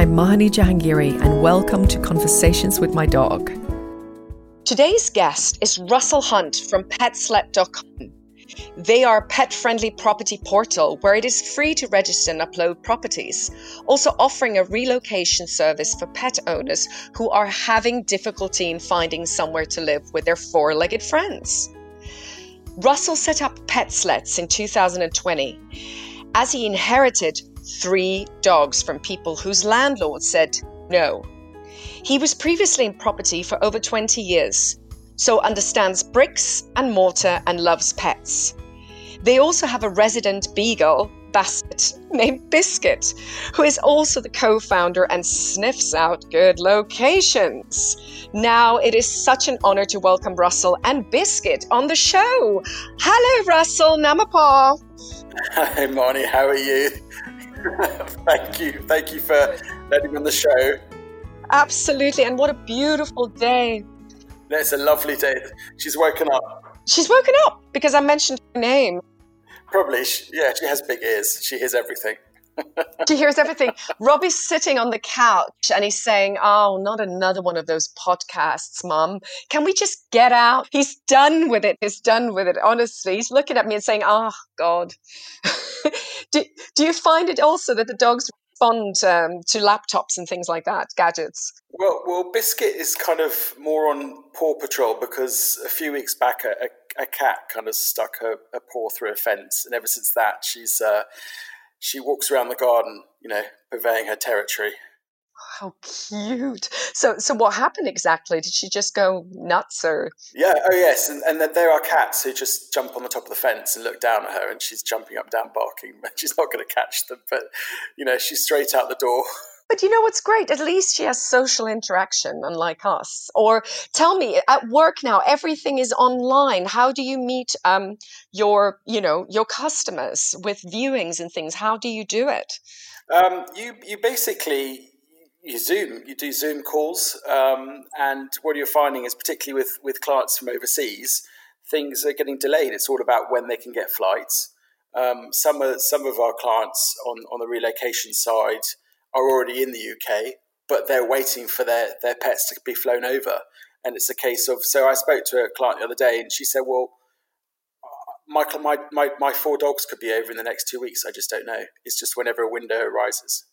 I'm Mahani Jahangiri, and welcome to Conversations with My Dog. Today's guest is Russell Hunt from PetSlet.com. They are a pet friendly property portal where it is free to register and upload properties, also offering a relocation service for pet owners who are having difficulty in finding somewhere to live with their four legged friends. Russell set up PetSlets in 2020 as he inherited three dogs from people whose landlord said no. He was previously in property for over 20 years, so understands bricks and mortar and loves pets. They also have a resident beagle, Basset, named Biscuit, who is also the co founder and sniffs out good locations. Now it is such an honor to welcome Russell and Biscuit on the show. Hello, Russell Namapaw. Hi, Marnie. How are you? Thank you. Thank you for letting me on the show. Absolutely, and what a beautiful day. It's a lovely day. She's woken up. She's woken up because I mentioned her name. Probably, yeah, she has big ears. She hears everything. She hears everything. Robbie's sitting on the couch and he's saying, Oh, not another one of those podcasts, Mum. Can we just get out? He's done with it. He's done with it. Honestly, he's looking at me and saying, Oh, God. do, do you find it also that the dogs respond um, to laptops and things like that, gadgets? Well, well, Biscuit is kind of more on Paw Patrol because a few weeks back, a, a, cat kind of stuck her, her paw through a fence, and ever since that, she's uh, she walks around the garden, you know, purveying her territory. How cute. So, so what happened exactly? Did she just go nuts or? Yeah, oh yes, and, and there are cats who just jump on the top of the fence and look down at her, and she's jumping up, down, barking. She's not going to catch them, but you know, she's straight out the door. But you know what's great? At least she has social interaction, unlike us. Or tell me, at work now, everything is online. How do you meet um, your, you know, your customers with viewings and things? How do you do it? Um, you you basically you Zoom, you do Zoom calls, um, and what you're finding is particularly with with clients from overseas, things are getting delayed. It's all about when they can get flights. Um, some of some of our clients on on the relocation side are already in the UK, but they're waiting for their their pets to be flown over, and it's a case of. So I spoke to a client the other day, and she said, "Well." My, my, my, my four dogs could be over in the next two weeks. I just don't know. It's just whenever a window arises.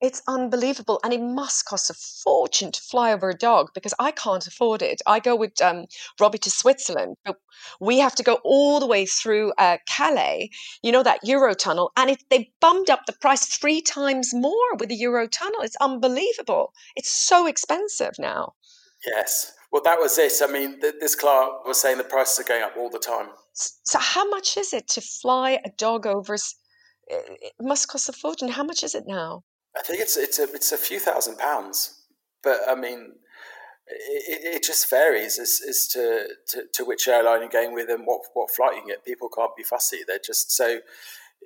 It's unbelievable, and it must cost a fortune to fly over a dog because I can't afford it. I go with um, Robbie to Switzerland, but we have to go all the way through uh, Calais. You know that Eurotunnel, and it, they bumped up the price three times more with the Eurotunnel. It's unbelievable. It's so expensive now. Yes. Well, that was it. I mean, th- this client was saying the prices are going up all the time. So, how much is it to fly a dog over? It must cost a fortune. How much is it now? I think it's it's a it's a few thousand pounds, but I mean, it, it just varies as, as to, to, to which airline you're going with and what what flight you get. People can't be fussy. They're just so.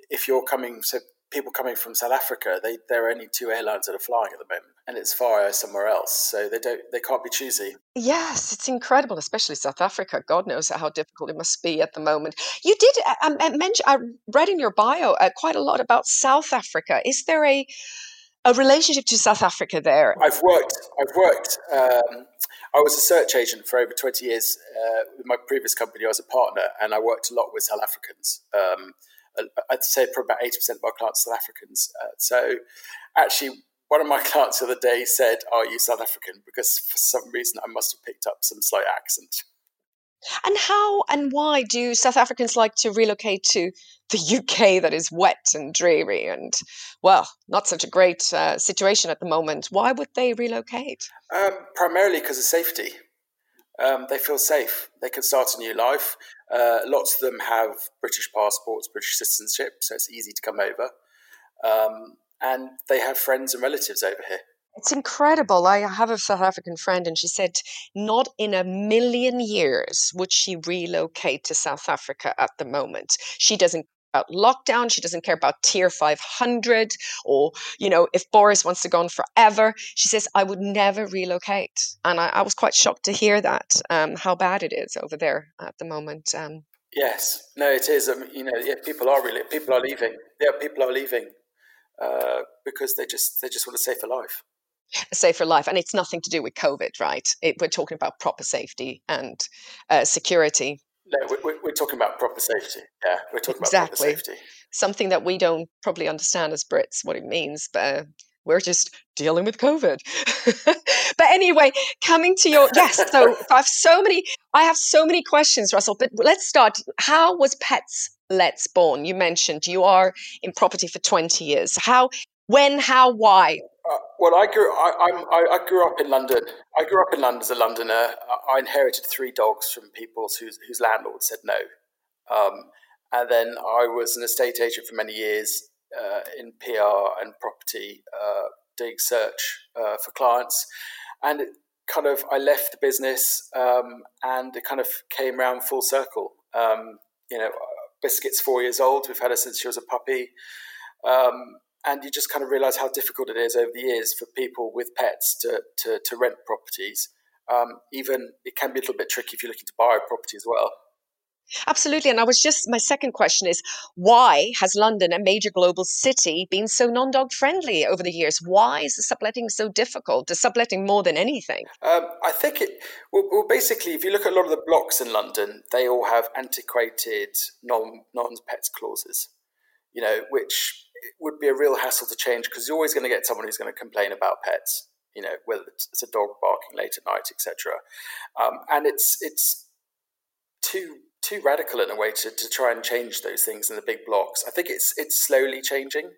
If you're coming, so people coming from South Africa, they there are only two airlines that are flying at the moment, and it's via somewhere else. So they don't they can't be choosy. Yes, it's incredible, especially South Africa. God knows how difficult it must be at the moment. You did um, mention. I read in your bio uh, quite a lot about South Africa. Is there a a relationship to South Africa there? I've worked. I've worked. Um, I was a search agent for over twenty years uh, with my previous company. I was a partner, and I worked a lot with South Africans. Um, I'd say probably about 80% of our clients are South Africans. Uh, so actually, one of my clients the other day said, Are you South African? Because for some reason I must have picked up some slight accent. And how and why do South Africans like to relocate to the UK that is wet and dreary and, well, not such a great uh, situation at the moment? Why would they relocate? Um, primarily because of safety. Um, they feel safe. They can start a new life. Uh, lots of them have British passports, British citizenship, so it's easy to come over. Um, and they have friends and relatives over here. It's incredible. I have a South African friend, and she said not in a million years would she relocate to South Africa at the moment. She doesn't about lockdown. She doesn't care about tier 500 or, you know, if Boris wants to go on forever. She says, I would never relocate. And I, I was quite shocked to hear that, um, how bad it is over there at the moment. Um, yes, no, it is. Um, you know, yeah, people are really, people are leaving. Yeah, people are leaving uh, because they just, they just want a safer life a safer life. And it's nothing to do with COVID, right? It, we're talking about proper safety and uh, security. No, we're, we're, talking about proper safety. Yeah, we're talking exactly. about proper safety. Something that we don't probably understand as Brits what it means, but uh, we're just dealing with COVID. but anyway, coming to your yes, so I have so many. I have so many questions, Russell. But let's start. How was Pets Let's born? You mentioned you are in property for twenty years. How, when, how, why? Uh, well, I grew. I, I, I, grew up in London. I grew up in London as a Londoner. I inherited three dogs from people whose whose landlord said no, um, and then I was an estate agent for many years uh, in PR and property, uh, doing search uh, for clients, and it kind of I left the business, um, and it kind of came around full circle. Um, you know, Biscuit's four years old. We've had her since she was a puppy. Um, and you just kind of realize how difficult it is over the years for people with pets to, to, to rent properties. Um, even it can be a little bit tricky if you're looking to buy a property as well. Absolutely. And I was just, my second question is why has London, a major global city, been so non dog friendly over the years? Why is the subletting so difficult? The subletting more than anything? Um, I think it, well, well, basically, if you look at a lot of the blocks in London, they all have antiquated non pets clauses, you know, which it would be a real hassle to change because you're always going to get someone who's going to complain about pets. You know, whether it's a dog barking late at night, etc. Um, and it's it's too too radical in a way to, to try and change those things in the big blocks. I think it's it's slowly changing.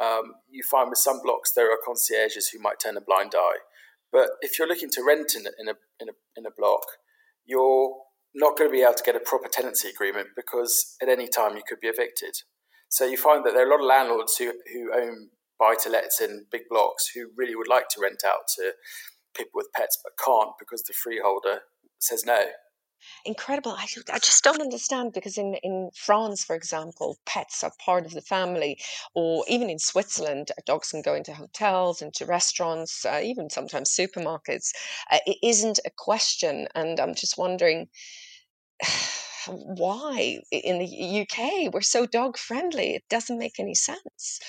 Um, you find with some blocks there are concierges who might turn a blind eye, but if you're looking to rent in, in a in a in a block, you're not going to be able to get a proper tenancy agreement because at any time you could be evicted. So you find that there are a lot of landlords who, who own buy to lets in big blocks who really would like to rent out to people with pets but can't because the freeholder says no. Incredible. I, I just don't understand because in, in France, for example, pets are part of the family, or even in Switzerland, dogs can go into hotels, into restaurants, uh, even sometimes supermarkets. Uh, it isn't a question. And I'm just wondering why in the UK we're so dog friendly. It doesn't make any sense.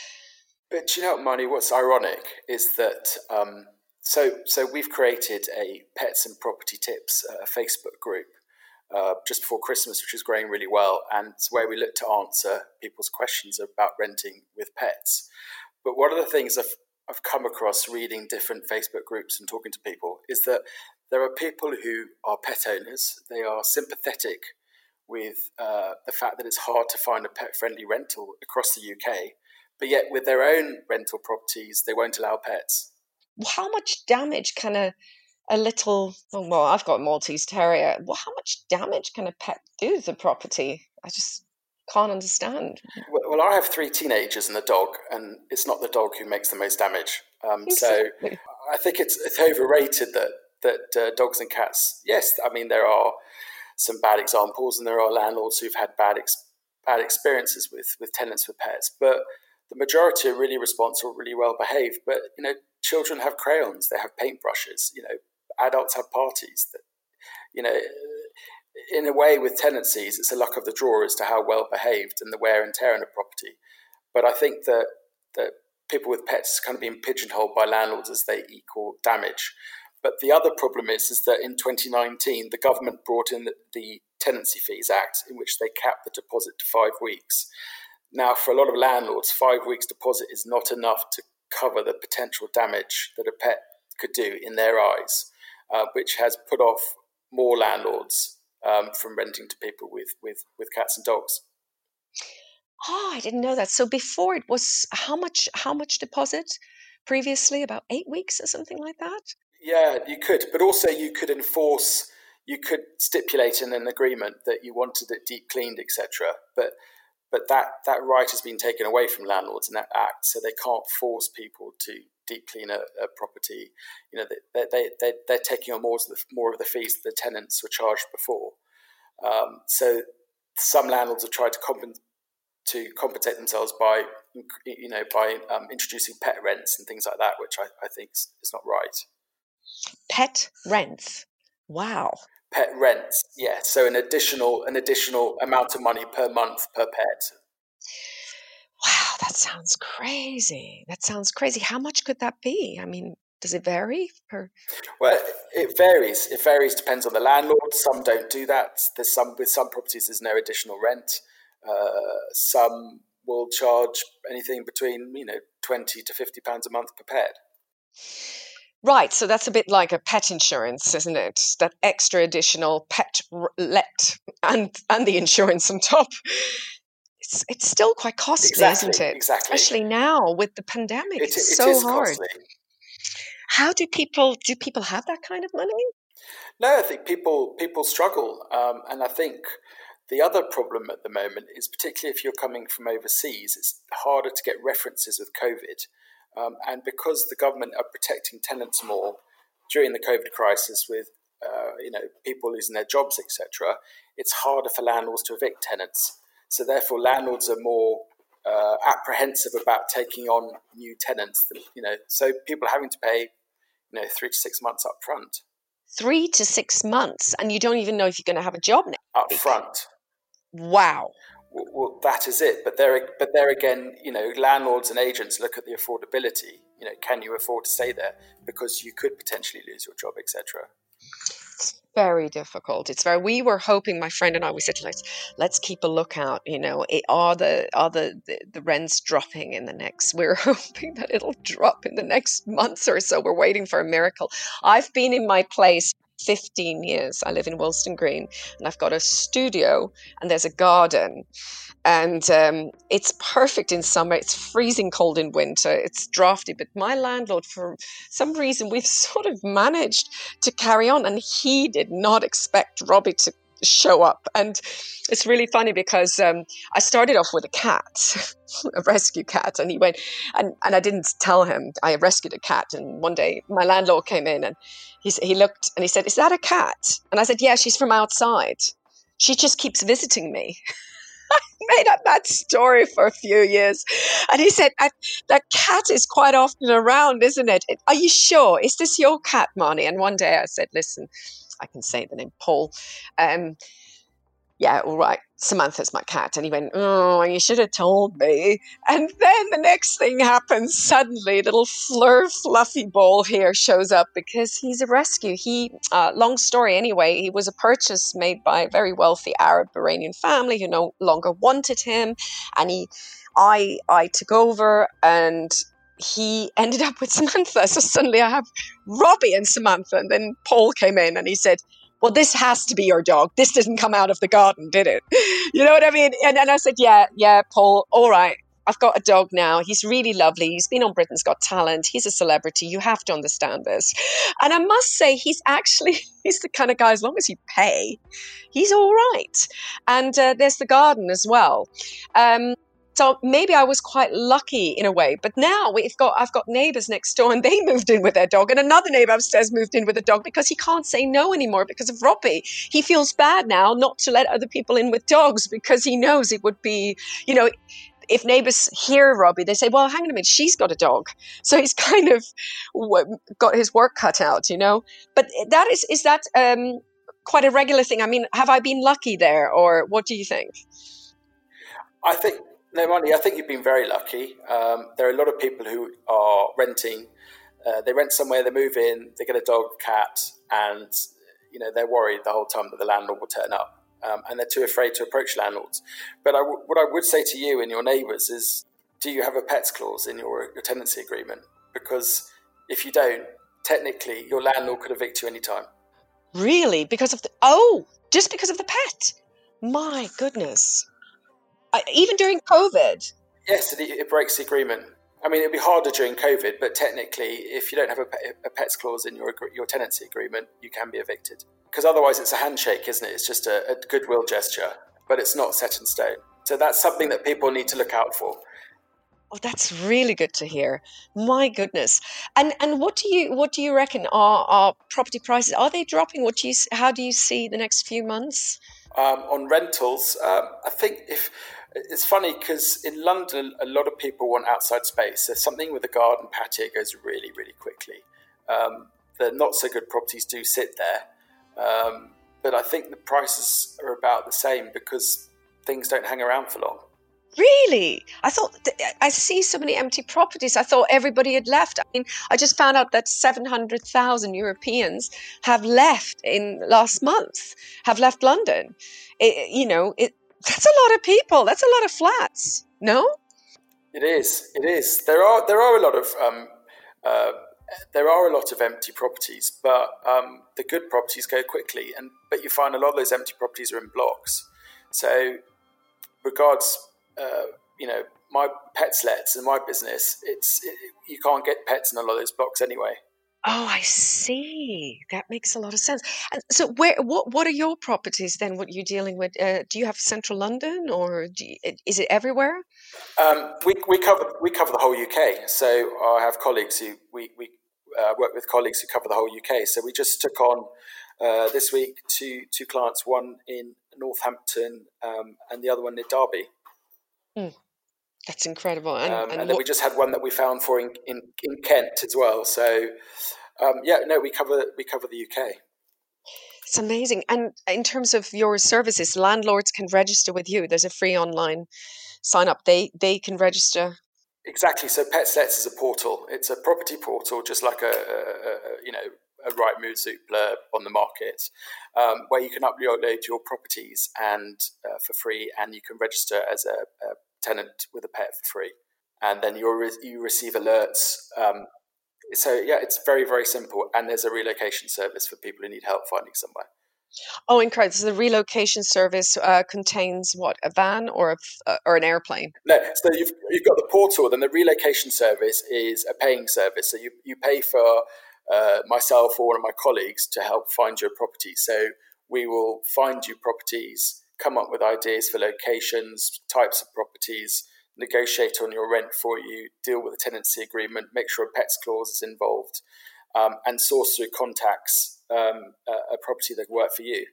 But you know, Marnie, what's ironic is that um, so so we've created a pets and property tips uh, Facebook group uh, just before Christmas, which is growing really well, and it's where we look to answer people's questions about renting with pets. But one of the things I've, I've come across reading different Facebook groups and talking to people is that there are people who are pet owners. They are sympathetic with uh, the fact that it's hard to find a pet friendly rental across the UK, but yet with their own rental properties, they won't allow pets. How much damage can a a little oh, well i've got a maltese terrier. Well how much damage can a pet do to the property? I just can't understand. Well, well, i have three teenagers and a dog and it's not the dog who makes the most damage. Um, so i think it's, it's overrated that that uh, dogs and cats yes i mean there are some bad examples, and there are landlords who've had bad ex- bad experiences with with tenants with pets. But the majority are really responsible, really well behaved. But you know, children have crayons, they have paintbrushes. You know, adults have parties. That you know, in a way, with tenancies, it's a luck of the draw as to how well behaved and the wear and tear in a property. But I think that that people with pets kind of being pigeonholed by landlords as they equal damage. But the other problem is, is that in 2019, the government brought in the, the Tenancy Fees Act, in which they capped the deposit to five weeks. Now, for a lot of landlords, five weeks deposit is not enough to cover the potential damage that a pet could do in their eyes, uh, which has put off more landlords um, from renting to people with, with, with cats and dogs. Oh, I didn't know that. So before it was how much how much deposit previously? About eight weeks or something like that? Yeah, you could, but also you could enforce you could stipulate in an agreement that you wanted it deep cleaned, etc. But but that, that right has been taken away from landlords in that act, so they can't force people to deep clean a, a property. You know, they, they, they, they're taking on more of, the, more of the fees that the tenants were charged before. Um, so some landlords have tried to, compen- to compensate themselves by, you know, by um, introducing pet rents and things like that, which I, I think is, is not right. Pet rents? Wow pet rents. Yeah, so an additional an additional amount of money per month per pet. Wow, that sounds crazy. That sounds crazy. How much could that be? I mean, does it vary per? Well, it varies. It varies. Depends on the landlord. Some don't do that. There's some with some properties. There's no additional rent. Uh, some will charge anything between you know twenty to fifty pounds a month per pet. Right, so that's a bit like a pet insurance, isn't it? That extra additional pet let and and the insurance on top. It's it's still quite costly, exactly, isn't it? Exactly. Especially now with the pandemic, it, it's it so hard. Costly. How do people do people have that kind of money? No, I think people people struggle, um, and I think the other problem at the moment is particularly if you're coming from overseas, it's harder to get references with COVID. Um, and because the government are protecting tenants more during the COVID crisis with uh, you know people losing their jobs, etc., it's harder for landlords to evict tenants. So therefore, landlords are more uh, apprehensive about taking on new tenants. Than, you know, so people are having to pay you know three to six months up front. Three to six months, and you don't even know if you're going to have a job next. Up front. Wow well, that is it. But there, but there again, you know, landlords and agents look at the affordability. You know, can you afford to stay there because you could potentially lose your job, etc. It's very difficult. It's very. We were hoping, my friend and I, we said, let's let's keep a lookout. You know, are the are the, the the rents dropping in the next? We're hoping that it'll drop in the next months or so. We're waiting for a miracle. I've been in my place 15 years. I live in Willesden Green and I've got a studio and there's a garden. And um, it's perfect in summer. It's freezing cold in winter. It's drafty. But my landlord, for some reason, we've sort of managed to carry on. And he did not expect Robbie to show up. And it's really funny because um, I started off with a cat, a rescue cat, and he went, and, and I didn't tell him I rescued a cat. And one day my landlord came in and he, he looked and he said, Is that a cat? And I said, Yeah, she's from outside. She just keeps visiting me. I made up that story for a few years. And he said, That cat is quite often around, isn't it? Are you sure? Is this your cat, Marnie? And one day I said, Listen, I can say the name Paul. Um, yeah, all right, Samantha's my cat. And he went, Oh, you should have told me. And then the next thing happens suddenly, little Fleur Fluffy Ball here shows up because he's a rescue. He, uh, long story anyway, he was a purchase made by a very wealthy Arab Iranian family who no longer wanted him. And he, I, I took over and he ended up with Samantha. So suddenly I have Robbie and Samantha. And then Paul came in and he said, Well, this has to be your dog. This didn't come out of the garden, did it? You know what I mean? And, and I said, Yeah, yeah, Paul, all right. I've got a dog now. He's really lovely. He's been on Britain's Got Talent. He's a celebrity. You have to understand this. And I must say, he's actually he's the kind of guy. As long as you pay, he's all right. And uh, there's the garden as well. Um, so maybe I was quite lucky in a way. But now we've got I've got neighbors next door and they moved in with their dog and another neighbor upstairs moved in with a dog because he can't say no anymore because of Robbie. He feels bad now not to let other people in with dogs because he knows it would be, you know, if neighbors hear Robbie, they say, "Well, hang on a minute, she's got a dog," so he's kind of got his work cut out, you know. But that is is that um, quite a regular thing? I mean, have I been lucky there, or what do you think? I think no money. I think you've been very lucky. Um, there are a lot of people who are renting. Uh, they rent somewhere, they move in, they get a dog, cat, and you know they're worried the whole time that the landlord will turn up. um, and they're too afraid to approach landlords. But I w- what I would say to you and your neighbours is, do you have a pets clause in your, your tenancy agreement? Because if you don't, technically your landlord could evict you anytime. Really? Because of the oh, just because of the pet? My goodness! I, even during COVID. Yes, it, it breaks the agreement. I mean, it'd be harder during COVID, but technically, if you don't have a, a pets clause in your your tenancy agreement, you can be evicted. Because otherwise, it's a handshake, isn't it? It's just a, a goodwill gesture, but it's not set in stone. So that's something that people need to look out for. Oh, that's really good to hear. My goodness. And and what do you what do you reckon are are property prices? Are they dropping? What do you how do you see the next few months? Um, on rentals, um, I think if it's funny because in London, a lot of people want outside space. So something with a garden patio goes really, really quickly. Um, the not so good properties do sit there, um, but I think the prices are about the same because things don't hang around for long. Really? I thought I see so many empty properties. I thought everybody had left. I mean, I just found out that 700,000 Europeans have left in last month, have left London. It, you know, it, that's a lot of people. That's a lot of flats. No? It is. It is. There are there are a lot of um, uh, there are a lot of empty properties, but um, the good properties go quickly. And but you find a lot of those empty properties are in blocks. So, regards, uh, you know, my pets lets and my business, it's it, you can't get pets in a lot of those blocks anyway. Oh, I see. That makes a lot of sense. And so, where what what are your properties then? What you're dealing with? Uh, do you have central London, or you, is it everywhere? Um, we we cover we cover the whole UK. So I have colleagues who we we uh, work with colleagues who cover the whole UK. So we just took on uh, this week two two clients, one in Northampton um, and the other one in Derby. Mm. That's incredible. And, um, and, and then we just had one that we found for in, in, in Kent as well. So um, yeah, no, we cover we cover the UK. It's amazing. And in terms of your services, landlords can register with you. There's a free online sign up. They they can register. Exactly. So PetSlets is a portal. It's a property portal, just like a, a, a you know a Rightmove Zoopla on the market, um, where you can upload your properties and uh, for free, and you can register as a, a tenant with a pet for free, and then you re- you receive alerts. Um, so yeah, it's very very simple, and there's a relocation service for people who need help finding somewhere. Oh, incredible! So the relocation service uh, contains what a van or a, uh, or an airplane? No, so you've you've got the portal, then the relocation service is a paying service. So you you pay for uh, myself or one of my colleagues to help find your property. So we will find you properties come up with ideas for locations, types of properties, negotiate on your rent for you, deal with a tenancy agreement, make sure a pets clause is involved, um, and source through contacts um, a, a, property that work for you.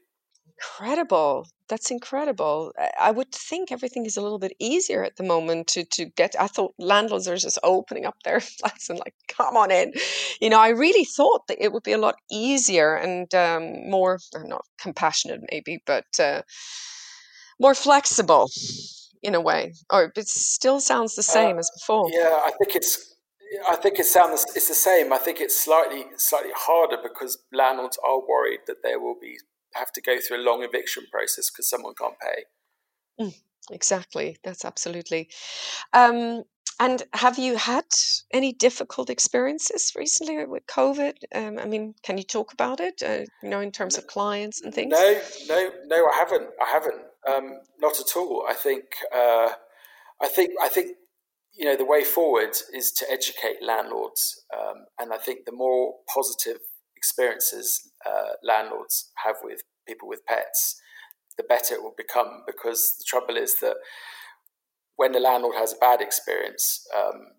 Incredible. That's incredible. I would think everything is a little bit easier at the moment to, to get. I thought landlords are just opening up their flats and like, come on in. You know, I really thought that it would be a lot easier and um, more, not compassionate maybe, but uh, more flexible in a way, or it still sounds the uh, same uh, as before. Yeah, I think it's. I think it sounds it's the same. I think it's slightly slightly harder because landlords are worried that they will be have to go through a long eviction process because someone can't pay. Mm, exactly, that's absolutely. Um, and have you had any difficult experiences recently with COVID? Um, I mean, can you talk about it? Uh, you know, in terms of clients and things. No, no, no. I haven't. I haven't. Um, not at all. I think. Uh, I think. I think. You know, the way forward is to educate landlords, um, and I think the more positive experiences uh, landlords have with people with pets, the better it will become. Because the trouble is that when the landlord has a bad experience, um,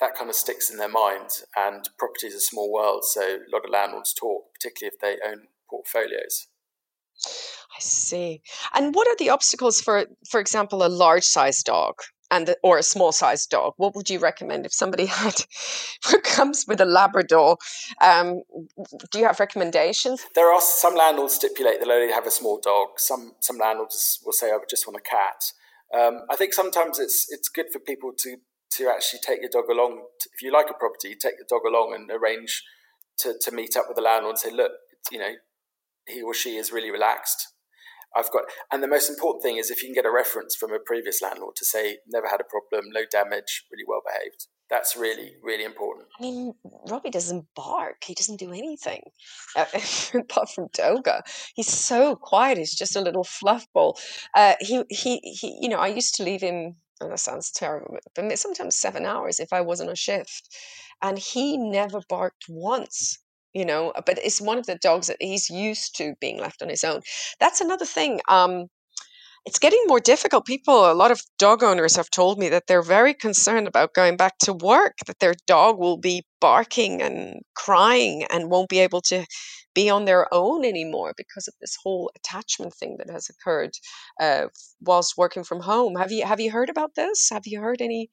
that kind of sticks in their mind. And property is a small world, so a lot of landlords talk, particularly if they own portfolios. I see. And what are the obstacles for, for example, a large sized dog? And or a small sized dog. What would you recommend if somebody had comes with a Labrador? Um, do you have recommendations? There are some landlords stipulate they'll only have a small dog. Some some landlords will say, "I just want a cat." Um, I think sometimes it's it's good for people to to actually take your dog along. If you like a property, you take your dog along and arrange to, to meet up with the landlord and say, look, you know, he or she is really relaxed. I've got, and the most important thing is if you can get a reference from a previous landlord to say never had a problem, no damage, really well behaved. That's really, really important. I mean, Robbie doesn't bark. He doesn't do anything uh, apart from Doga. He's so quiet. He's just a little fluff ball. Uh, he, he, he, you know, I used to leave him, oh, that sounds terrible, but sometimes seven hours if I wasn't on shift. And he never barked once you know but it's one of the dogs that he's used to being left on his own that's another thing um it's getting more difficult. People, a lot of dog owners have told me that they're very concerned about going back to work, that their dog will be barking and crying and won't be able to be on their own anymore because of this whole attachment thing that has occurred uh, whilst working from home. Have you have you heard about this? Have you heard any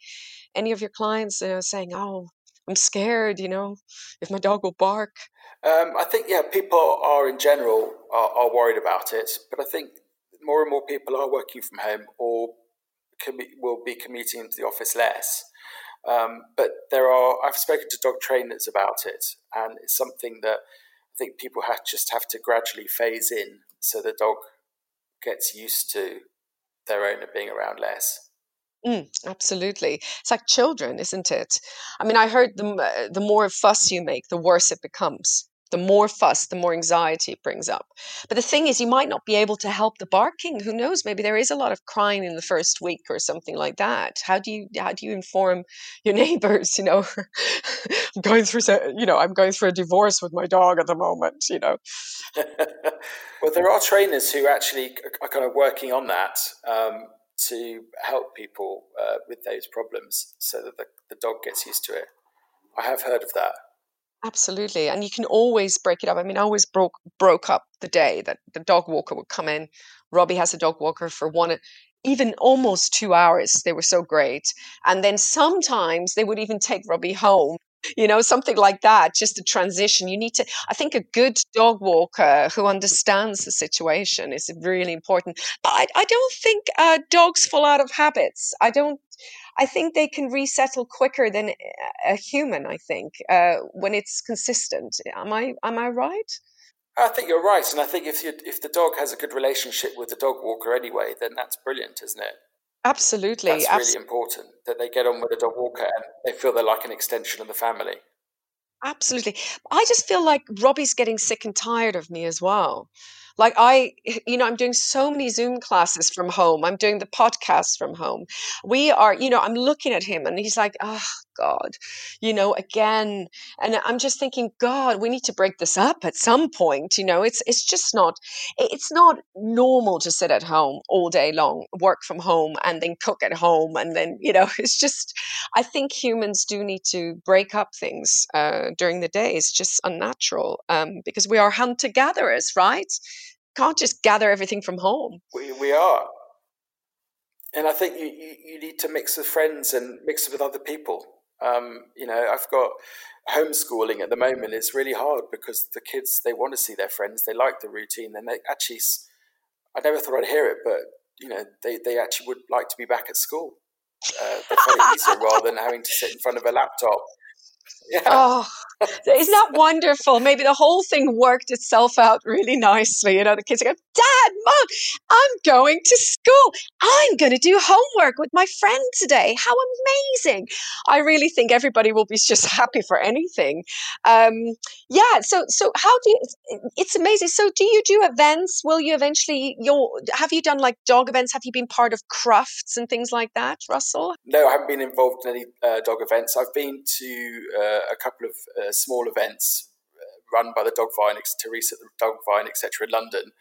any of your clients uh, saying, "Oh, I'm scared," you know, if my dog will bark? Um, I think yeah, people are in general are, are worried about it, but I think more and more people are working from home or commu- will be commuting into the office less. Um, but there are, I've spoken to dog trainers about it, and it's something that I think people have just have to gradually phase in so the dog gets used to their owner being around less. Mm, absolutely. It's like children, isn't it? I mean, I heard the, the more fuss you make, the worse it becomes the more fuss, the more anxiety it brings up. But the thing is, you might not be able to help the barking. Who knows? Maybe there is a lot of crying in the first week or something like that. How do you how do you inform your neighbors? You know, I'm going through you know I'm going through a divorce with my dog at the moment. You know. well, there are trainers who actually are kind of working on that. Um, to help people uh, with those problems so that the, the dog gets used to it. I have heard of that. Absolutely. And you can always break it up. I mean, I always broke broke up the day that the dog walker would come in. Robbie has a dog walker for one even almost two hours. They were so great. And then sometimes they would even take Robbie home you know something like that just a transition you need to i think a good dog walker who understands the situation is really important but i, I don't think uh, dogs fall out of habits i don't I think they can resettle quicker than a human. I think uh, when it's consistent. Am I am I right? I think you're right, and I think if you, if the dog has a good relationship with the dog walker anyway, then that's brilliant, isn't it? Absolutely, that's Abs- really important that they get on with the dog walker and they feel they're like an extension of the family. Absolutely, I just feel like Robbie's getting sick and tired of me as well. Like I, you know, I'm doing so many Zoom classes from home. I'm doing the podcast from home. We are, you know, I'm looking at him and he's like, oh God, you know, again. And I'm just thinking, God, we need to break this up at some point. You know, it's it's just not it's not normal to sit at home all day long, work from home and then cook at home. And then, you know, it's just I think humans do need to break up things uh, during the day. It's just unnatural um, because we are hunter gatherers, right? Can't just gather everything from home. We, we are. And I think you, you, you need to mix with friends and mix with other people. Um, you know, I've got homeschooling at the moment. It's really hard because the kids, they want to see their friends. They like the routine. And they actually, I never thought I'd hear it, but, you know, they, they actually would like to be back at school. Uh, they find it easier rather than having to sit in front of a laptop yeah. Oh, isn't that wonderful? Maybe the whole thing worked itself out really nicely. You know, the kids go, Dad, Mom, I'm going to school. I'm going to do homework with my friend today. How amazing. I really think everybody will be just happy for anything. Um, yeah. So, so how do you, it's amazing. So do you do events? Will you eventually, you'll, have you done like dog events? Have you been part of crufts and things like that, Russell? No, I haven't been involved in any uh, dog events. I've been to uh, a couple of uh, small events uh, run by the Dog Vine, Teresa the Dog Vine, etc. in London.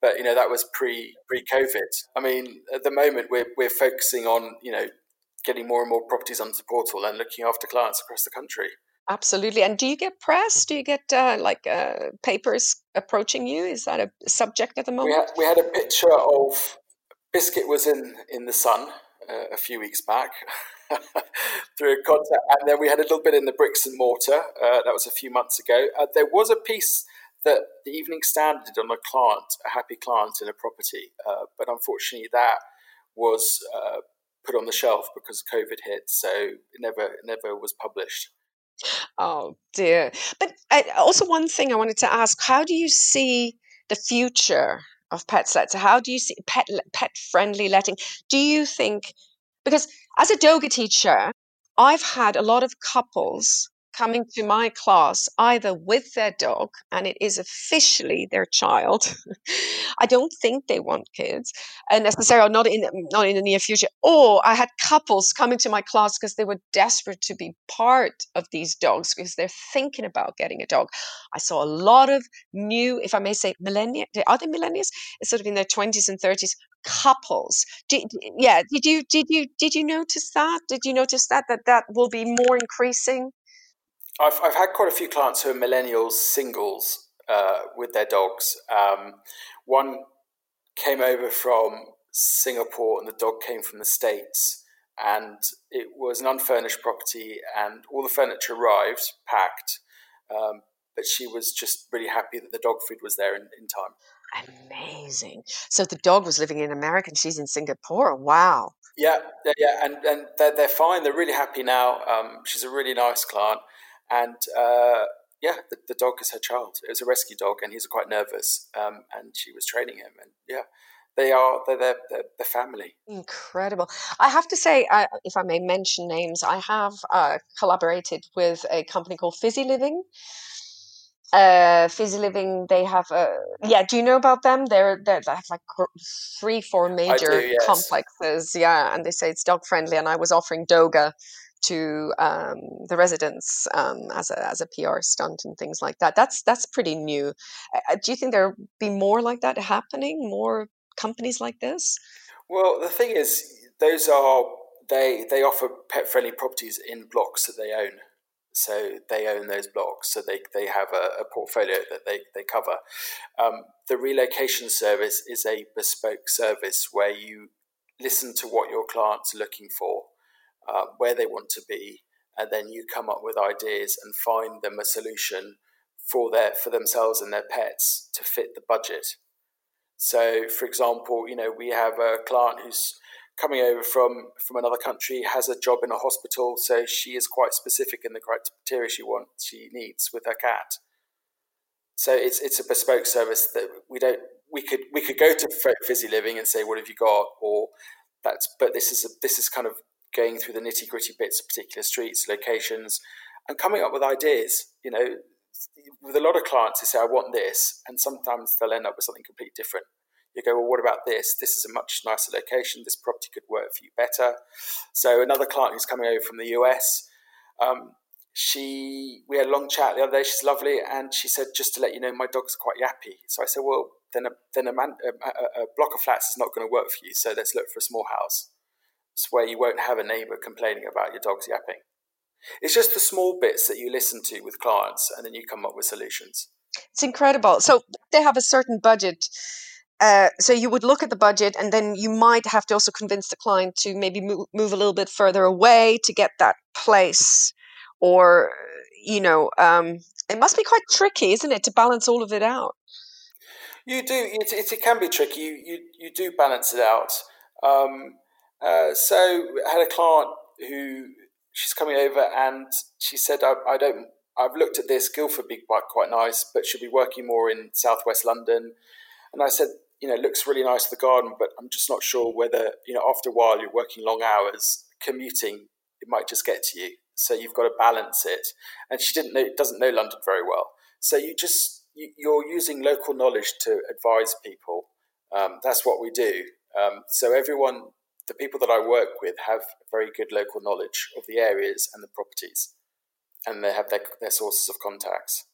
But you know that was pre pre COVID. I mean, at the moment we're we're focusing on you know getting more and more properties onto the portal and looking after clients across the country. Absolutely. And do you get press? Do you get uh, like uh, papers approaching you? Is that a subject at the moment? We had, we had a picture of Biscuit was in in the sun uh, a few weeks back. through a contact. And then we had a little bit in the bricks and mortar. Uh, that was a few months ago. Uh, there was a piece that the Evening Standard did on a client, a happy client in a property, uh, but unfortunately that was uh, put on the shelf because COVID hit, so it never never was published. Oh dear! But uh, also one thing I wanted to ask: How do you see the future of pet sleds. How do you see pet pet friendly letting? Do you think because as a yoga teacher, I've had a lot of couples coming to my class either with their dog and it is officially their child. I don't think they want kids and necessarily not in not in the near future. Or I had couples coming to my class because they were desperate to be part of these dogs because they're thinking about getting a dog. I saw a lot of new, if I may say, millennia. Are they millennials? It's sort of in their twenties and thirties couples. Did, yeah, did you did you did you notice that? Did you notice that that that will be more increasing? I've, I've had quite a few clients who are millennials singles uh, with their dogs. Um, one came over from Singapore and the dog came from the States. And it was an unfurnished property, and all the furniture arrived packed. Um, but she was just really happy that the dog food was there in, in time. Amazing. So the dog was living in America and she's in Singapore. Wow. Yeah, yeah, and, and they're, they're fine. They're really happy now. Um, she's a really nice client. And uh, yeah, the, the, dog is her child. It was a rescue dog, and he's quite nervous. Um, and she was training him, and yeah, they are they're, they're, they're the family. Incredible. I have to say, uh, if I may mention names, I have uh, collaborated with a company called Fizzy Living. Uh, Fizzy Living, they have a yeah. Do you know about them? They're they're they have like three, four major do, yes. complexes. Yeah, and they say it's dog friendly. And I was offering Doga to um, the residents um, as a as a PR stunt and things like that. That's that's pretty new. Uh, do you think there'll be more like that happening? More companies like this? Well, the thing is, those are they they offer pet friendly properties in blocks that they own. So they own those blocks, so they, they have a, a portfolio that they, they cover. Um, the relocation service is a bespoke service where you listen to what your client's are looking for uh, where they want to be, and then you come up with ideas and find them a solution for their for themselves and their pets to fit the budget. So, for example, you know we have a client who's coming over from from another country has a job in a hospital, so she is quite specific in the criteria she wants she needs with her cat. So it's it's a bespoke service that we don't we could we could go to Fizzy Living and say what have you got or that's but this is a, this is kind of going through the nitty gritty bits of particular streets, locations, and coming up with ideas. You know, with a lot of clients, they say, I want this, and sometimes they'll end up with something completely different. You go, well, what about this? This is a much nicer location. This property could work for you better. So another client who's coming over from the US, um, she we had a long chat the other day. She's lovely, and she said, just to let you know, my dog's quite yappy. So I said, well, then a then a, man, a, a block of flats is not going to work for you. So let's look for a small house where you won't have a neighbor complaining about your dog's yapping. It's just the small bits that you listen to with clients and then you come up with solutions. It's incredible. So they have a certain budget. Uh, so you would look at the budget and then you might have to also convince the client to maybe move, move a little bit further away to get that place or you know um, it must be quite tricky isn't it to balance all of it out you do it, it, it can be tricky you, you, you do balance it out um, uh, so I had a client who she's coming over and she said, I, I don't, I've looked at this, Guildford be quite, quite nice, but she'll be working more in southwest London. And I said, you know, it looks really nice the garden, but I'm just not sure whether, you know, after a while you're working long hours, commuting, it might just get to you. So you've got to balance it. And she didn't know, doesn't know London very well. So you just, you're using local knowledge to advise people. Um, that's what we do. Um, so everyone the people that I work with have very good local knowledge of the areas and the properties, and they have their, their sources of contacts.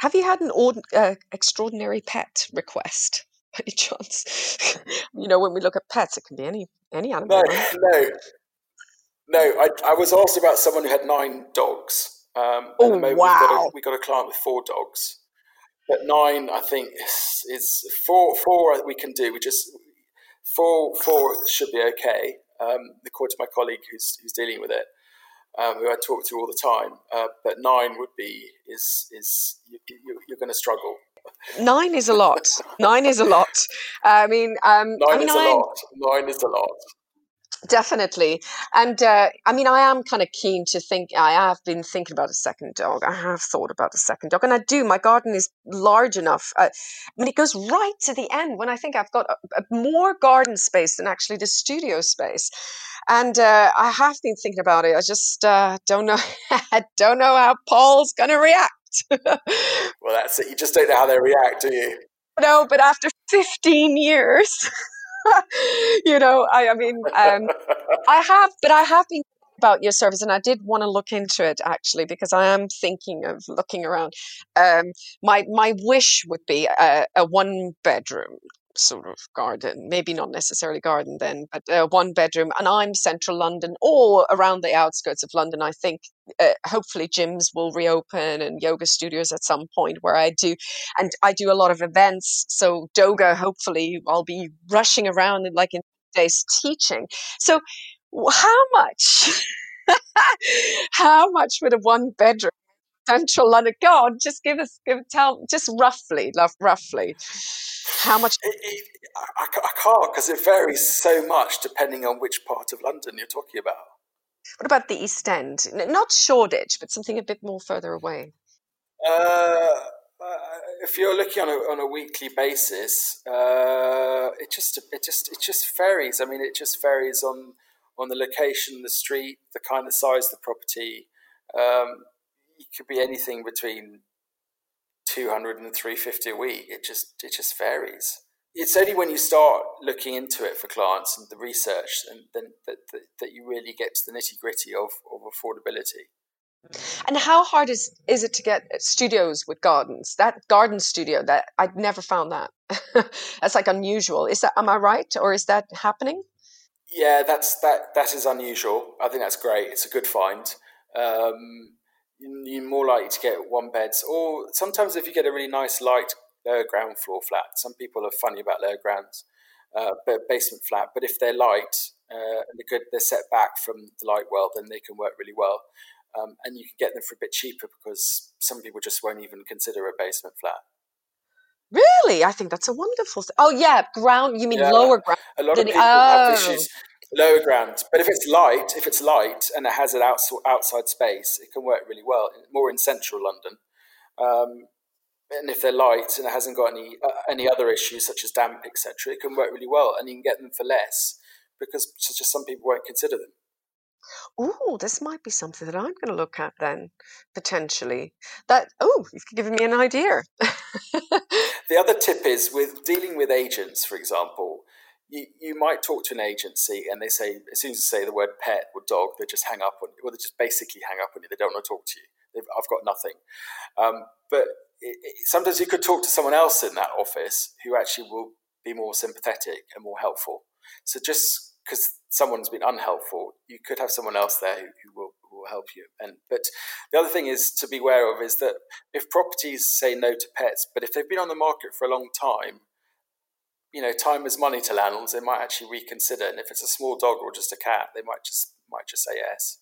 Have you had an ord- uh, extraordinary pet request by any chance? you know, when we look at pets, it can be any any animal. No, no, no. I, I was asked about someone who had nine dogs. Um, oh wow! We got, a, we got a client with four dogs, but nine, I think, is, is four. Four we can do. We just Four, four should be okay, um, according to my colleague who's, who's dealing with it, um, who I talk to all the time. Uh, but nine would be is is you, are going to struggle. Nine is a lot. nine is a lot. I mean, um, nine I mean, is a lot. Nine is a lot. Definitely. And uh, I mean, I am kind of keen to think, I have been thinking about a second dog. I have thought about a second dog. And I do. My garden is large enough. Uh, I mean, it goes right to the end when I think I've got a, a more garden space than actually the studio space. And uh, I have been thinking about it. I just uh, don't know. I don't know how Paul's going to react. well, that's it. You just don't know how they react, do you? No, but after 15 years. you know, I, I mean, um, I have, but I have been about your service and I did want to look into it actually because I am thinking of looking around. Um, my my wish would be a, a one bedroom sort of garden, maybe not necessarily garden then, but uh, one bedroom. And I'm central London or around the outskirts of London. I think uh, hopefully gyms will reopen and yoga studios at some point where I do, and I do a lot of events. So Doga, hopefully, I'll be rushing around like in days teaching. So how much? how much would a one bedroom central London? God, just give us, give tell, just roughly, love, roughly. How much? It, it, I, I can't because it varies so much depending on which part of London you're talking about. What about the East End? Not Shoreditch, but something a bit more further away. Uh, uh, if you're looking on a, on a weekly basis, uh, it just it just it just varies. I mean, it just varies on on the location, the street, the kind of size of the property. Um, it could be anything between 200 and 350 a week. It just it just varies. It's only when you start looking into it for clients and the research and then that, that, that you really get to the nitty gritty of, of affordability. And how hard is is it to get studios with gardens? That garden studio that I'd never found that. that's like unusual. Is that am I right or is that happening? Yeah, that's that that is unusual. I think that's great. It's a good find. Um, you're more likely to get one beds, or sometimes if you get a really nice light lower ground floor flat. Some people are funny about lower grounds, uh, but basement flat. But if they're light uh, and they're good, they're set back from the light well, then they can work really well. Um, and you can get them for a bit cheaper because some people just won't even consider a basement flat. Really, I think that's a wonderful. Th- oh yeah, ground. You mean yeah, lower ground? A lot of people oh. have issues lower ground. But if it's light, if it's light and it has an outs- outside space, it can work really well. More in central London, um, and if they're light and it hasn't got any uh, any other issues such as damp, etc., it can work really well, and you can get them for less because just some people won't consider them. Oh, this might be something that I'm going to look at then, potentially. That oh, you've given me an idea. the other tip is with dealing with agents, for example you, you might talk to an agency and they say, as soon as you say the word pet or dog, they just hang up on you, or they just basically hang up on you. They don't want to talk to you. They've, I've got nothing. Um, but it, it, sometimes you could talk to someone else in that office who actually will be more sympathetic and more helpful. So just because someone's been unhelpful, you could have someone else there who, who will will help you. And but the other thing is to be aware of is that if properties say no to pets, but if they've been on the market for a long time, you know, time is money to landlords. They might actually reconsider, and if it's a small dog or just a cat, they might just might just say yes.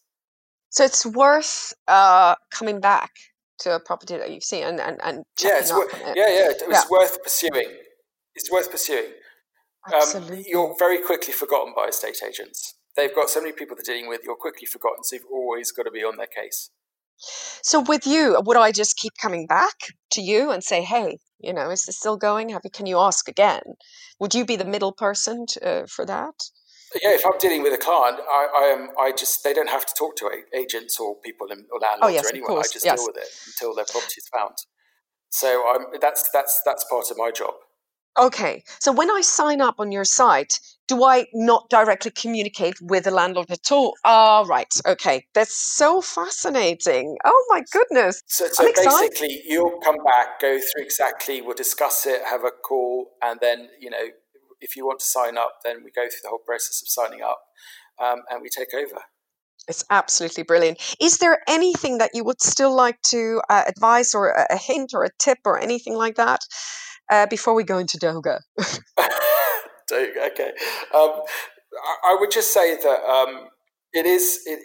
So it's worth uh, coming back to a property that you've seen and and, and yeah, it's wor- it. yeah, yeah, it's yeah. worth pursuing. It's worth pursuing. Um, you're very quickly forgotten by estate agents. They've got so many people they're dealing with. You're quickly forgotten, so you've always got to be on their case. So with you, would I just keep coming back to you and say, "Hey, you know, is this still going? Have you, can you ask again? Would you be the middle person to, uh, for that? Yeah, if I'm dealing with a client, I, I am. I just they don't have to talk to agents or people in, or landlords oh, yes, or anyone. I just yes. deal with it until their property is found. So I'm, that's that's that's part of my job. Okay, so when I sign up on your site, do I not directly communicate with the landlord at all? Ah, oh, right. Okay, that's so fascinating. Oh my goodness. So, so basically, you'll come back, go through exactly, we'll discuss it, have a call, and then you know, if you want to sign up, then we go through the whole process of signing up, um, and we take over. It's absolutely brilliant. Is there anything that you would still like to uh, advise, or a hint, or a tip, or anything like that? uh, before we go into Doga? okay. Um, I, would just say that um, it is. It,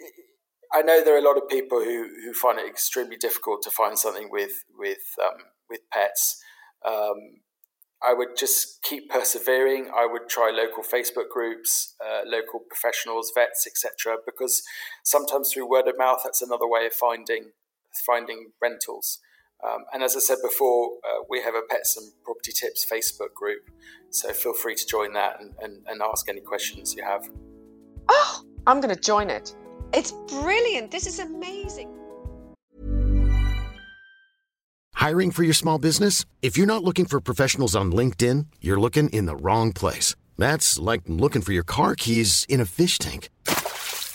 I know there are a lot of people who, who find it extremely difficult to find something with with um, with pets. Um, I would just keep persevering. I would try local Facebook groups, uh, local professionals, vets, etc. Because sometimes through word of mouth, that's another way of finding finding rentals. Um, and as I said before, uh, we have a Pets and Property Tips Facebook group, so feel free to join that and, and, and ask any questions you have. Oh, I'm going to join it. It's brilliant. This is amazing. Hiring for your small business? If you're not looking for professionals on LinkedIn, you're looking in the wrong place. That's like looking for your car keys in a fish tank.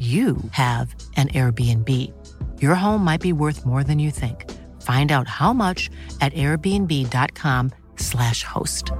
you have an Airbnb. Your home might be worth more than you think. Find out how much at airbnb.com/slash host.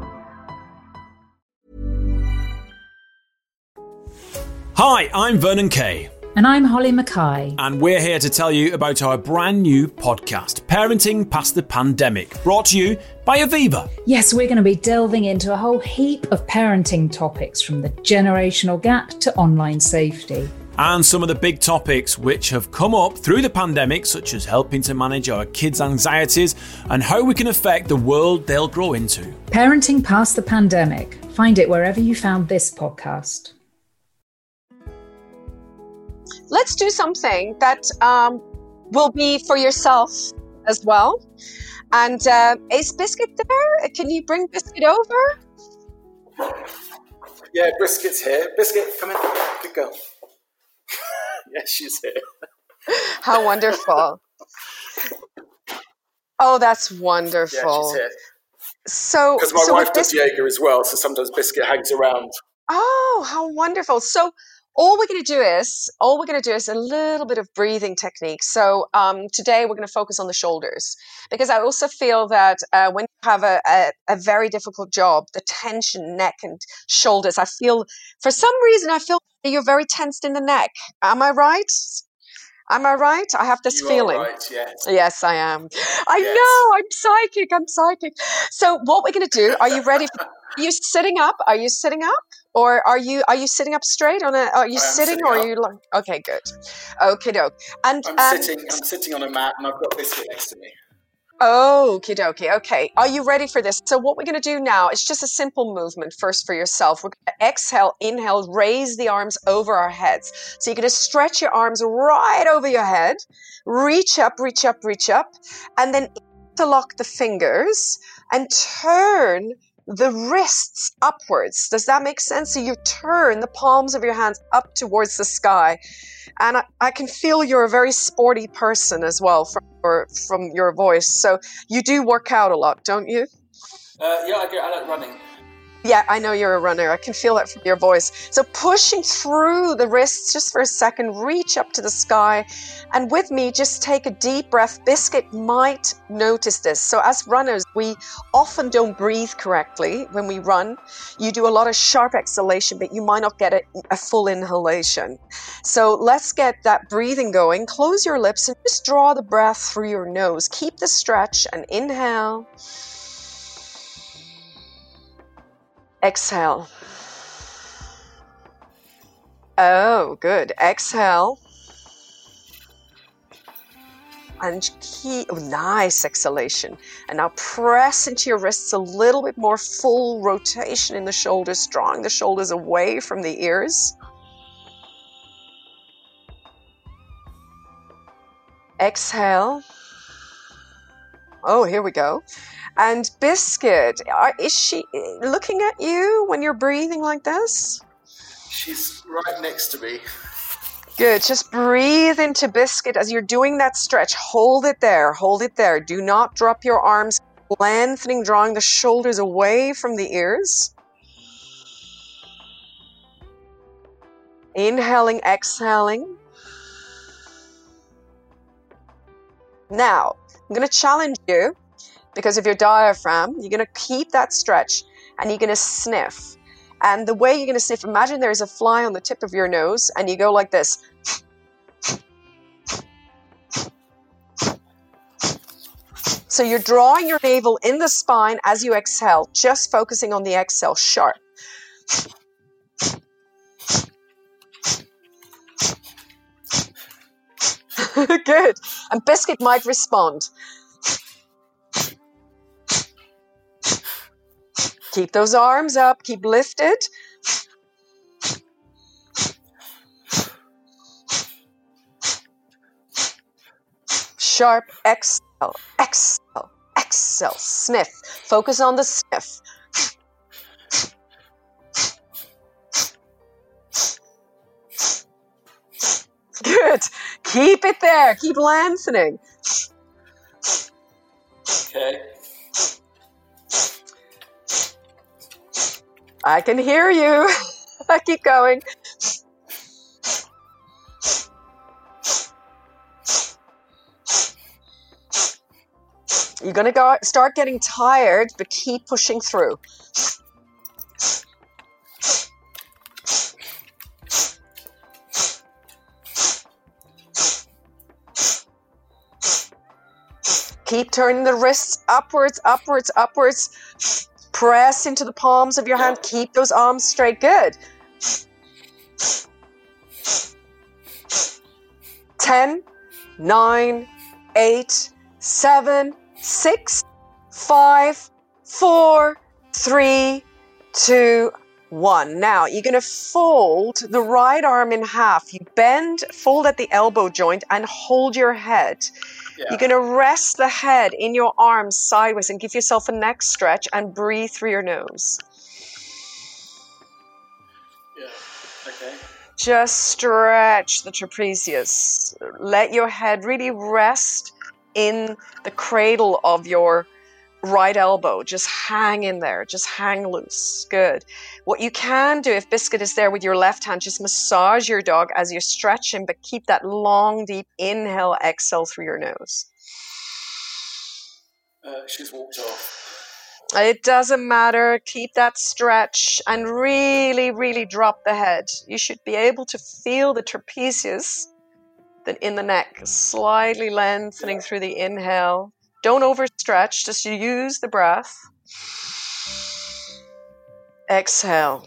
Hi, I'm Vernon Kay. And I'm Holly Mackay. And we're here to tell you about our brand new podcast, Parenting Past the Pandemic, brought to you by Aviva. Yes, we're going to be delving into a whole heap of parenting topics from the generational gap to online safety and some of the big topics which have come up through the pandemic, such as helping to manage our kids' anxieties and how we can affect the world they'll grow into. Parenting Past the Pandemic. Find it wherever you found this podcast. Let's do something that um, will be for yourself as well. And uh, is Biscuit there? Can you bring Biscuit over? Yeah, Biscuit's here. Biscuit, come in. Good girl. Yes, she's here. How wonderful. Oh, that's wonderful. Yeah, she's here. So, because my so wife does yoga as well, so sometimes Biscuit hangs around. Oh, how wonderful! So, all we're going to do is all we're going to do is a little bit of breathing technique. So um, today we're going to focus on the shoulders because I also feel that uh, when you have a, a, a, very difficult job, the tension, neck and shoulders, I feel for some reason I feel you're very tensed in the neck. Am I right? Am I right? I have this you feeling. Right, yes. yes, I am. I yes. know. I'm psychic. I'm psychic. So, what we're going to do? Are you ready? For, are you sitting up? Are you sitting up, or are you are you sitting up straight on a? Are you sitting, sitting, or up. are you? Like, okay, good. Okay, doke. And I'm um, sitting. I'm sitting on a mat, and I've got biscuit next to me. Okie dokie. Okay. Are you ready for this? So, what we're going to do now is just a simple movement first for yourself. We're going to exhale, inhale, raise the arms over our heads. So, you're going to stretch your arms right over your head, reach up, reach up, reach up, and then interlock the fingers and turn the wrists upwards. Does that make sense? So, you turn the palms of your hands up towards the sky. And I, I can feel you're a very sporty person as well from your, from your voice. So you do work out a lot, don't you? Uh, yeah, I, I like running. Yeah, I know you're a runner. I can feel that from your voice. So pushing through the wrists just for a second, reach up to the sky. And with me, just take a deep breath. Biscuit might notice this. So as runners, we often don't breathe correctly when we run. You do a lot of sharp exhalation, but you might not get a, a full inhalation. So let's get that breathing going. Close your lips and just draw the breath through your nose. Keep the stretch and inhale. Exhale. Oh, good. Exhale. and keep oh, nice exhalation. And now press into your wrists a little bit more full rotation in the shoulders, drawing the shoulders away from the ears. Exhale. Oh, here we go. And Biscuit, is she looking at you when you're breathing like this? She's right next to me. Good. Just breathe into Biscuit as you're doing that stretch. Hold it there. Hold it there. Do not drop your arms, lengthening, drawing the shoulders away from the ears. Inhaling, exhaling. Now, I'm going to challenge you because of your diaphragm. You're going to keep that stretch and you're going to sniff. And the way you're going to sniff, imagine there's a fly on the tip of your nose and you go like this. So you're drawing your navel in the spine as you exhale, just focusing on the exhale sharp. Good. And Biscuit might respond. Keep those arms up, keep lifted. Sharp exhale, exhale, exhale, sniff. Focus on the sniff. Good. Keep it there. Keep lengthening. Okay. I can hear you. I keep going. You're going to go start getting tired, but keep pushing through. Keep turning the wrists upwards, upwards, upwards. Press into the palms of your hand. Keep those arms straight. Good. 10, 9, 8, 7, 6, 5, 4, 3, 2, one. Now you're going to fold the right arm in half. You bend, fold at the elbow joint, and hold your head. Yeah. You're going to rest the head in your arms sideways and give yourself a neck stretch and breathe through your nose. Yeah, okay. Just stretch the trapezius. Let your head really rest in the cradle of your right elbow. Just hang in there. Just hang loose. Good. What you can do if Biscuit is there with your left hand, just massage your dog as you're stretching, but keep that long, deep inhale, exhale through your nose. Uh, she's walked off. It doesn't matter. Keep that stretch and really, really drop the head. You should be able to feel the trapezius in the neck slightly lengthening through the inhale don't overstretch, just use the breath. Exhale.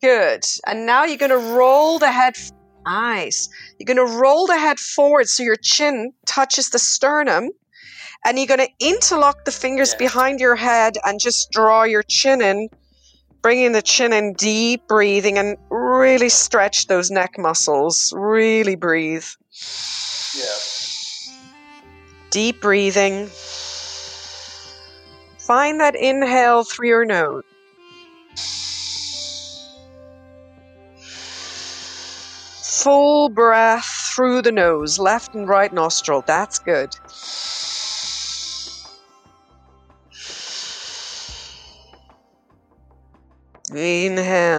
Good. And now you're going to roll the head. Nice. You're going to roll the head forward so your chin touches the sternum. And you're going to interlock the fingers yeah. behind your head and just draw your chin in, bringing the chin in deep breathing and really stretch those neck muscles. Really breathe. Yeah. Deep breathing. Find that inhale through your nose. Full breath through the nose, left and right nostril. That's good. Inhale.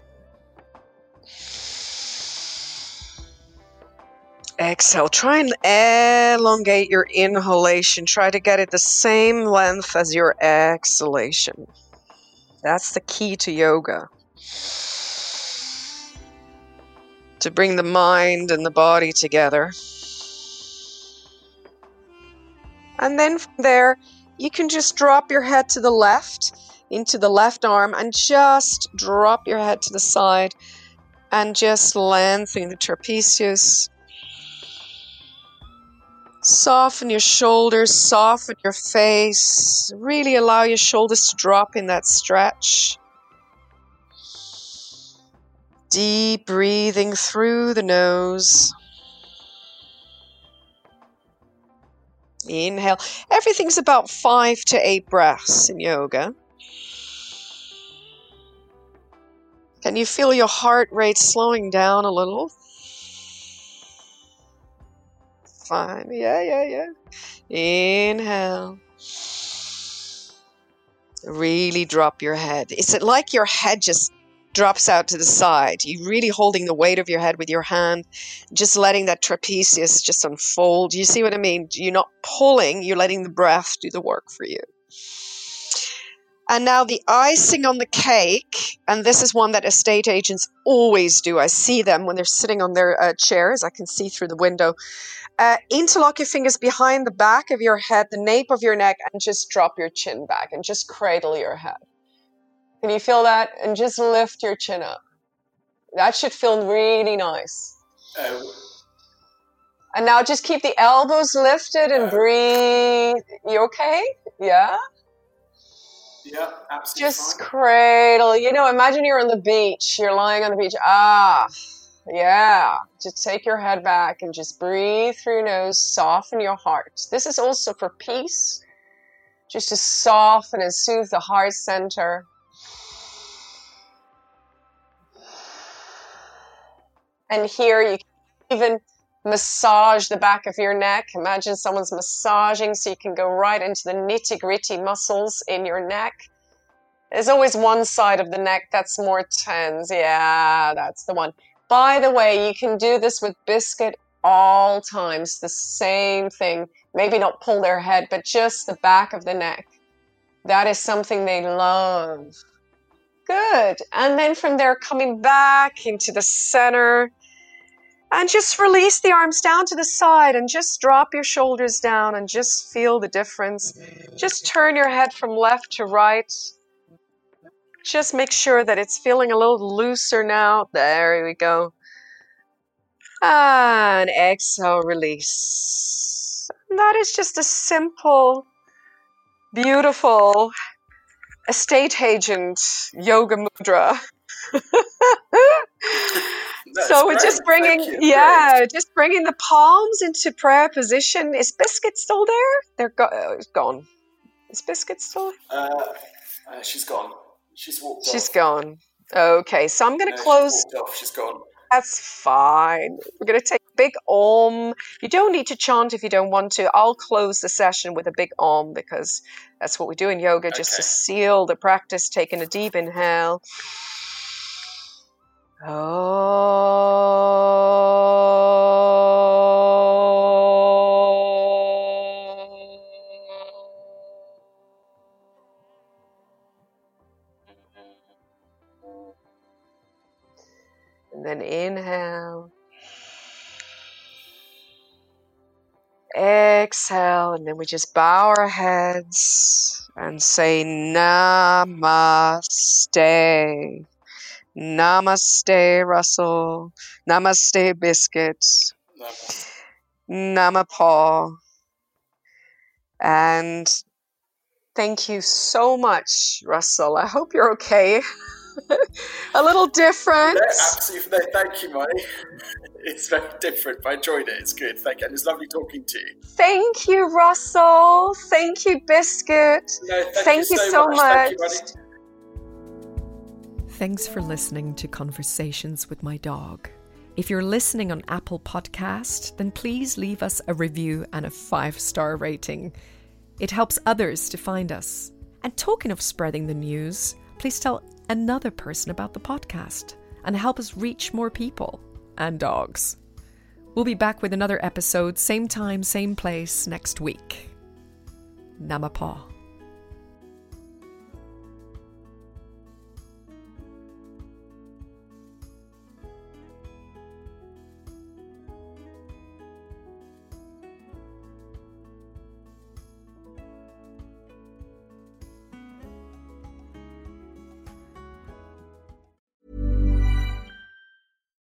Exhale. Try and elongate your inhalation. Try to get it the same length as your exhalation. That's the key to yoga. To bring the mind and the body together. And then from there, you can just drop your head to the left, into the left arm, and just drop your head to the side and just lengthen the trapezius Soften your shoulders, soften your face. Really allow your shoulders to drop in that stretch. Deep breathing through the nose. Inhale. Everything's about five to eight breaths in yoga. Can you feel your heart rate slowing down a little? Fine. Yeah, yeah, yeah. Inhale. Really drop your head. Is it like your head just drops out to the side? You're really holding the weight of your head with your hand, just letting that trapezius just unfold. You see what I mean? You're not pulling, you're letting the breath do the work for you. And now the icing on the cake, and this is one that estate agents always do. I see them when they're sitting on their uh, chairs. I can see through the window. Uh, interlock your fingers behind the back of your head, the nape of your neck, and just drop your chin back and just cradle your head. Can you feel that? And just lift your chin up. That should feel really nice. And now just keep the elbows lifted and breathe. You okay? Yeah? Yeah, absolutely. Just fine. cradle. You know, imagine you're on the beach. You're lying on the beach. Ah, yeah. Just take your head back and just breathe through your nose. Soften your heart. This is also for peace. Just to soften and soothe the heart center. And here you can even massage the back of your neck. Imagine someone's massaging so you can go right into the nitty gritty muscles in your neck. There's always one side of the neck that's more tense. Yeah, that's the one. By the way, you can do this with Biscuit all times. The same thing. Maybe not pull their head, but just the back of the neck. That is something they love. Good. And then from there, coming back into the center. And just release the arms down to the side and just drop your shoulders down and just feel the difference. Just turn your head from left to right. Just make sure that it's feeling a little looser now. There we go. And exhale, release. That is just a simple, beautiful estate agent yoga mudra. so we're just bringing, you. yeah, just bringing the palms into prayer position. Is Biscuit still there? They're go- uh, gone. Is Biscuit still? Uh, uh, she's gone. She's walked She's off. gone. Okay, so I'm going to she's close. off. She's gone. That's fine. We're going to take a big om. You don't need to chant if you don't want to. I'll close the session with a big om because that's what we do in yoga, just to seal the practice. Taking a deep inhale. Oh. And then inhale. Exhale, and then we just bow our heads and say Namaste. Namaste, Russell. Namaste, Biscuit. No. Namapaw. And thank you so much, Russell. I hope you're okay. a little different. No, absolutely. Thank you, Molly. It's very different, but I enjoyed it. It's good. Thank you. And it's lovely talking to you. Thank you, Russell. Thank you, Biscuit. No, thank, Thank you you so, so much. Thank you, much. Thanks for listening to Conversations with My Dog. If you're listening on Apple Podcast, then please leave us a review and a five-star rating. It helps others to find us. And talking of spreading the news, please tell another person about the podcast and help us reach more people and dogs. We'll be back with another episode, same time, same place next week. Namapaw.